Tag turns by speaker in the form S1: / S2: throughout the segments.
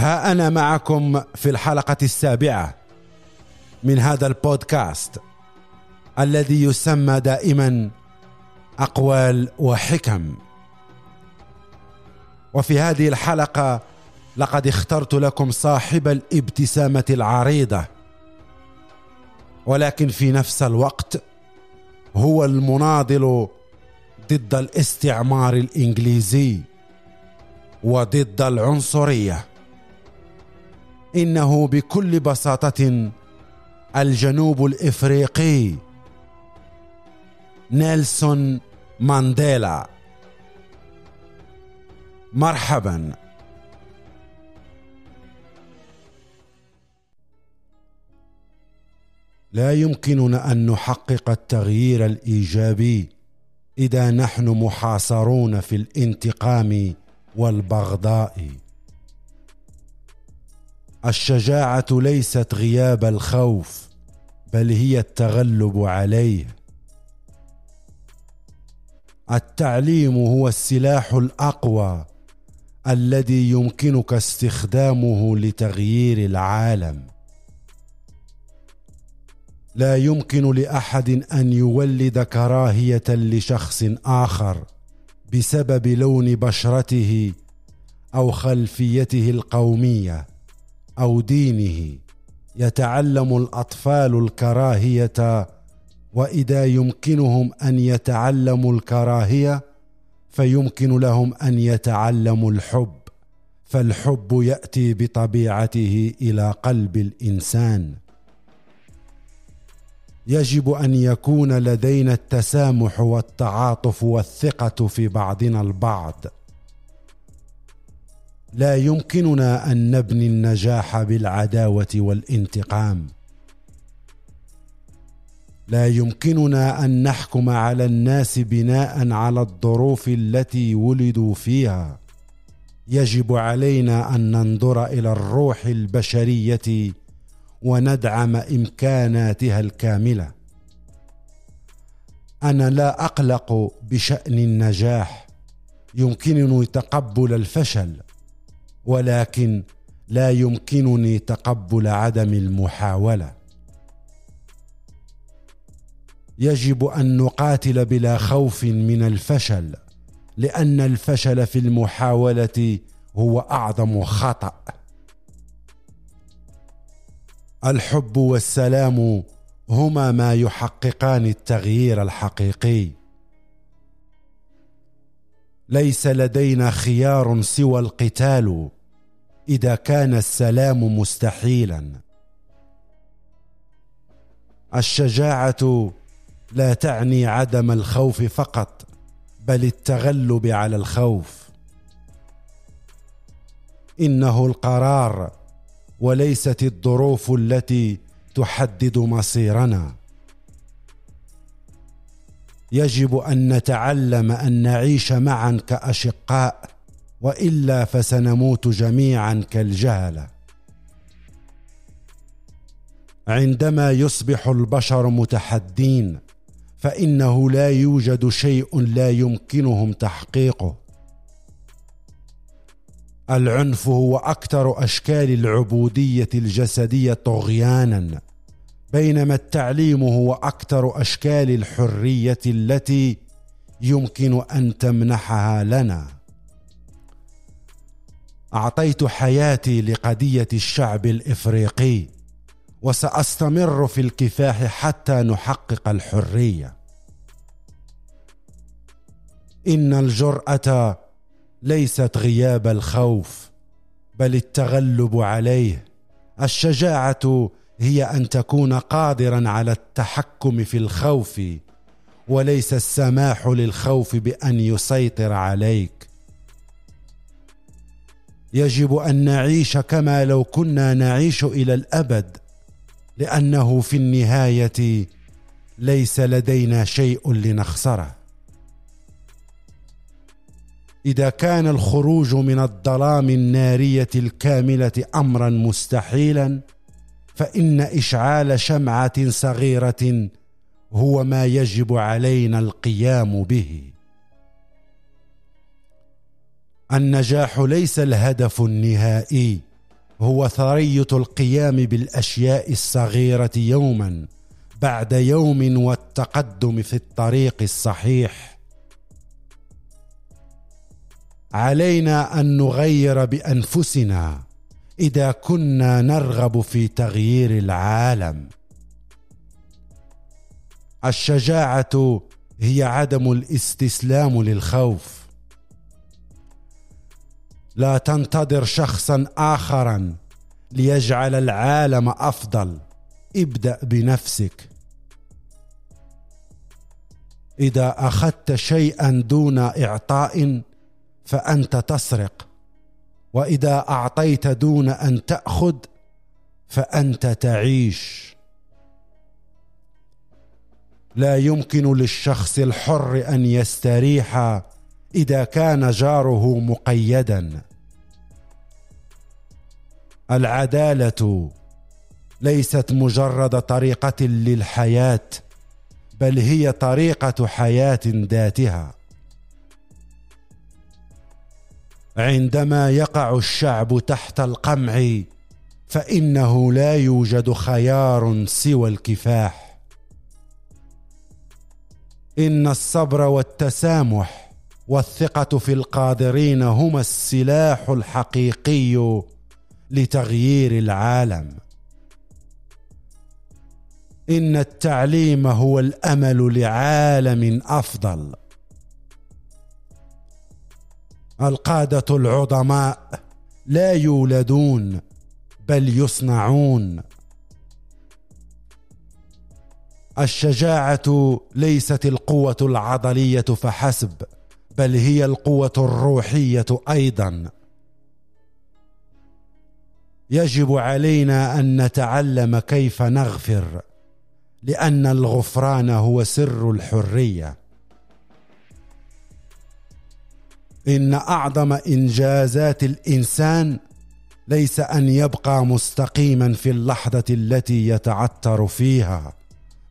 S1: ها أنا معكم في الحلقة السابعة من هذا البودكاست الذي يسمى دائما أقوال وحكم. وفي هذه الحلقة لقد اخترت لكم صاحب الابتسامة العريضة ولكن في نفس الوقت هو المناضل ضد الاستعمار الإنجليزي وضد العنصرية. إنه بكل بساطة الجنوب الإفريقي. نيلسون مانديلا. مرحبا. لا يمكننا أن نحقق التغيير الإيجابي إذا نحن محاصرون في الانتقام والبغضاء. الشجاعة ليست غياب الخوف بل هي التغلب عليه. التعليم هو السلاح الأقوى الذي يمكنك استخدامه لتغيير العالم. لا يمكن لأحد أن يولد كراهية لشخص آخر بسبب لون بشرته أو خلفيته القومية. أو دينه. يتعلم الأطفال الكراهية وإذا يمكنهم أن يتعلموا الكراهية فيمكن لهم أن يتعلموا الحب. فالحب يأتي بطبيعته إلى قلب الإنسان. يجب أن يكون لدينا التسامح والتعاطف والثقة في بعضنا البعض. لا يمكننا أن نبني النجاح بالعداوة والانتقام. لا يمكننا أن نحكم على الناس بناء على الظروف التي ولدوا فيها. يجب علينا أن ننظر إلى الروح البشرية وندعم إمكاناتها الكاملة. أنا لا أقلق بشأن النجاح. يمكنني تقبل الفشل. ولكن لا يمكنني تقبل عدم المحاولة. يجب أن نقاتل بلا خوف من الفشل لأن الفشل في المحاولة هو أعظم خطأ. الحب والسلام هما ما يحققان التغيير الحقيقي. ليس لدينا خيار سوى القتال إذا كان السلام مستحيلا. الشجاعة لا تعني عدم الخوف فقط بل التغلب على الخوف. إنه القرار وليست الظروف التي تحدد مصيرنا. يجب أن نتعلم أن نعيش معا كأشقاء وإلا فسنموت جميعا كالجهله عندما يصبح البشر متحدين فإنه لا يوجد شيء لا يمكنهم تحقيقه. العنف هو أكثر أشكال العبودية الجسدية طغيانا. بينما التعليم هو أكثر أشكال الحرية التي يمكن أن تمنحها لنا. أعطيت حياتي لقضية الشعب الإفريقي وسأستمر في الكفاح حتى نحقق الحرية. إن الجرأة ليست غياب الخوف بل التغلب عليه. الشجاعة هي أن تكون قادرا على التحكم في الخوف وليس السماح للخوف بأن يسيطر عليك. يجب أن نعيش كما لو كنا نعيش إلى الأبد لأنه في النهاية ليس لدينا شيء لنخسره. إذا كان الخروج من الظلام النارية الكاملة امرا مستحيلا فإن إشعال شمعة صغيرة هو ما يجب علينا القيام به. النجاح ليس الهدف النهائي هو ثرية القيام بالأشياء الصغيرة يوما بعد يوم والتقدم في الطريق الصحيح. علينا أن نغير بأنفسنا إذا كنا نرغب في تغيير العالم. الشجاعة هي عدم الاستسلام للخوف. لا تنتظر شخصا اخرا ليجعل العالم أفضل. ابدأ بنفسك. إذا أخذت شيئا دون إعطاء فأنت تسرق. وإذا أعطيت دون أن تأخذ فأنت تعيش. لا يمكن للشخص الحر أن يستريح إذا كان جاره مقيدا. العدالة ليست مجرد طريقة للحياة بل هي طريقة حياة ذاتها. عندما يقع الشعب تحت القمع فإنه لا يوجد خيار سوى الكفاح. إن الصبر والتسامح والثقة في القادرين هما السلاح الحقيقي لتغيير العالم. إن التعليم هو الأمل لعالم أفضل. القادة العظماء لا يولدون بل يصنعون. الشجاعة ليست القوة العضلية فحسب بل هي القوة الروحية أيضا. يجب علينا أن نتعلم كيف نغفر لأن الغفران هو سر الحرية. إن أعظم إنجازات الإنسان ليس أن يبقى مستقيما في اللحظة التي يتعثر فيها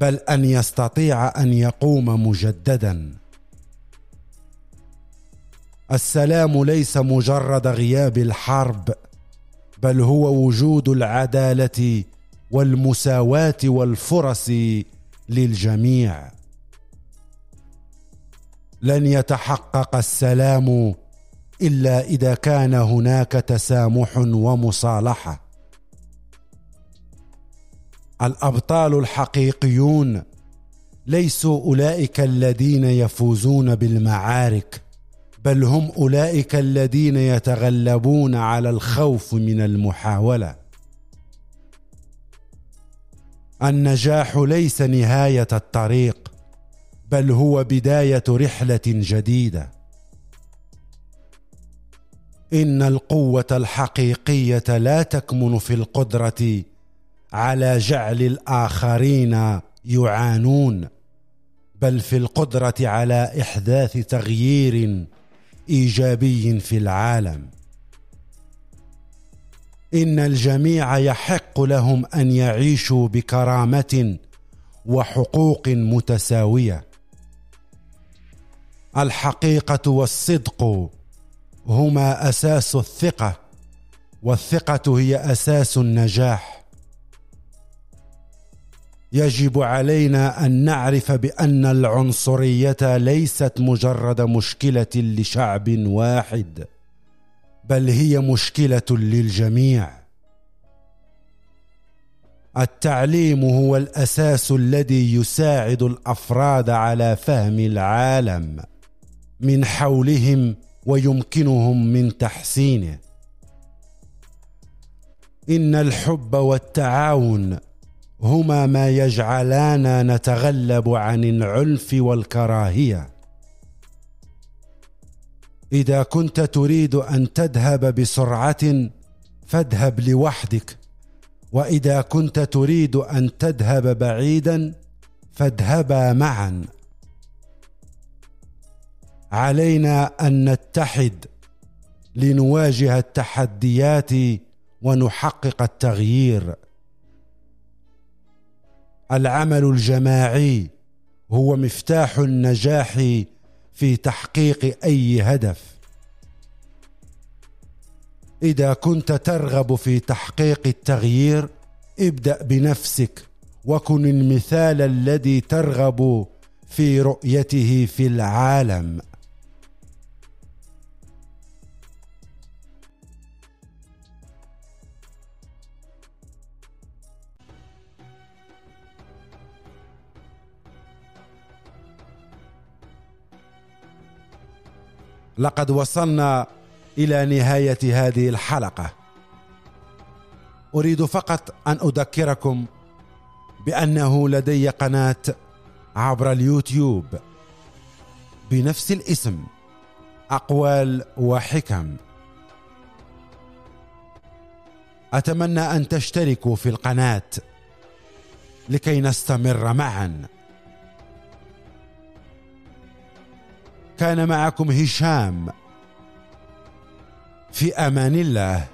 S1: بل أن يستطيع أن يقوم مجددا. السلام ليس مجرد غياب الحرب بل هو وجود العدالة والمساواة والفرص للجميع. لن يتحقق السلام إلا إذا كان هناك تسامح ومصالحة. الأبطال الحقيقيون ليسوا أولئك الذين يفوزون بالمعارك بل هم أولئك الذين يتغلبون على الخوف من المحاولة. النجاح ليس نهاية الطريق. بل هو بداية رحلة جديدة. إن القوة الحقيقية لا تكمن في القدرة على جعل الآخرين يعانون بل في القدرة على إحداث تغيير إيجابي في العالم. إن الجميع يحق لهم أن يعيشوا بكرامة وحقوق متساوية. الحقيقة والصدق هما أساس الثقة والثقة هي أساس النجاح. يجب علينا أن نعرف بأن العنصرية ليست مجرد مشكلة لشعب واحد بل هي مشكلة للجميع. التعليم هو الأساس الذي يساعد الأفراد على فهم العالم. من حولهم ويمكنهم من تحسينه. إن الحب والتعاون هما ما يجعلانا نتغلب عن العنف والكراهية. إذا كنت تريد أن تذهب بسرعة فاذهب لوحدك وإذا كنت تريد أن تذهب بعيدا فاذهبا معا. علينا أن نتحد لنواجه التحديات ونحقق التغيير. العمل الجماعي هو مفتاح النجاح في تحقيق أي هدف. إذا كنت ترغب في تحقيق التغيير ابدأ بنفسك وكن المثال الذي ترغب في رؤيته في العالم. لقد وصلنا إلى نهاية هذه الحلقة. أريد فقط أن أذكركم بأنه لدي قناة عبر اليوتيوب. بنفس الاسم أقوال وحكم. أتمنى أن تشتركوا في القناة لكي نستمر معا. كان معكم هشام في أمان الله.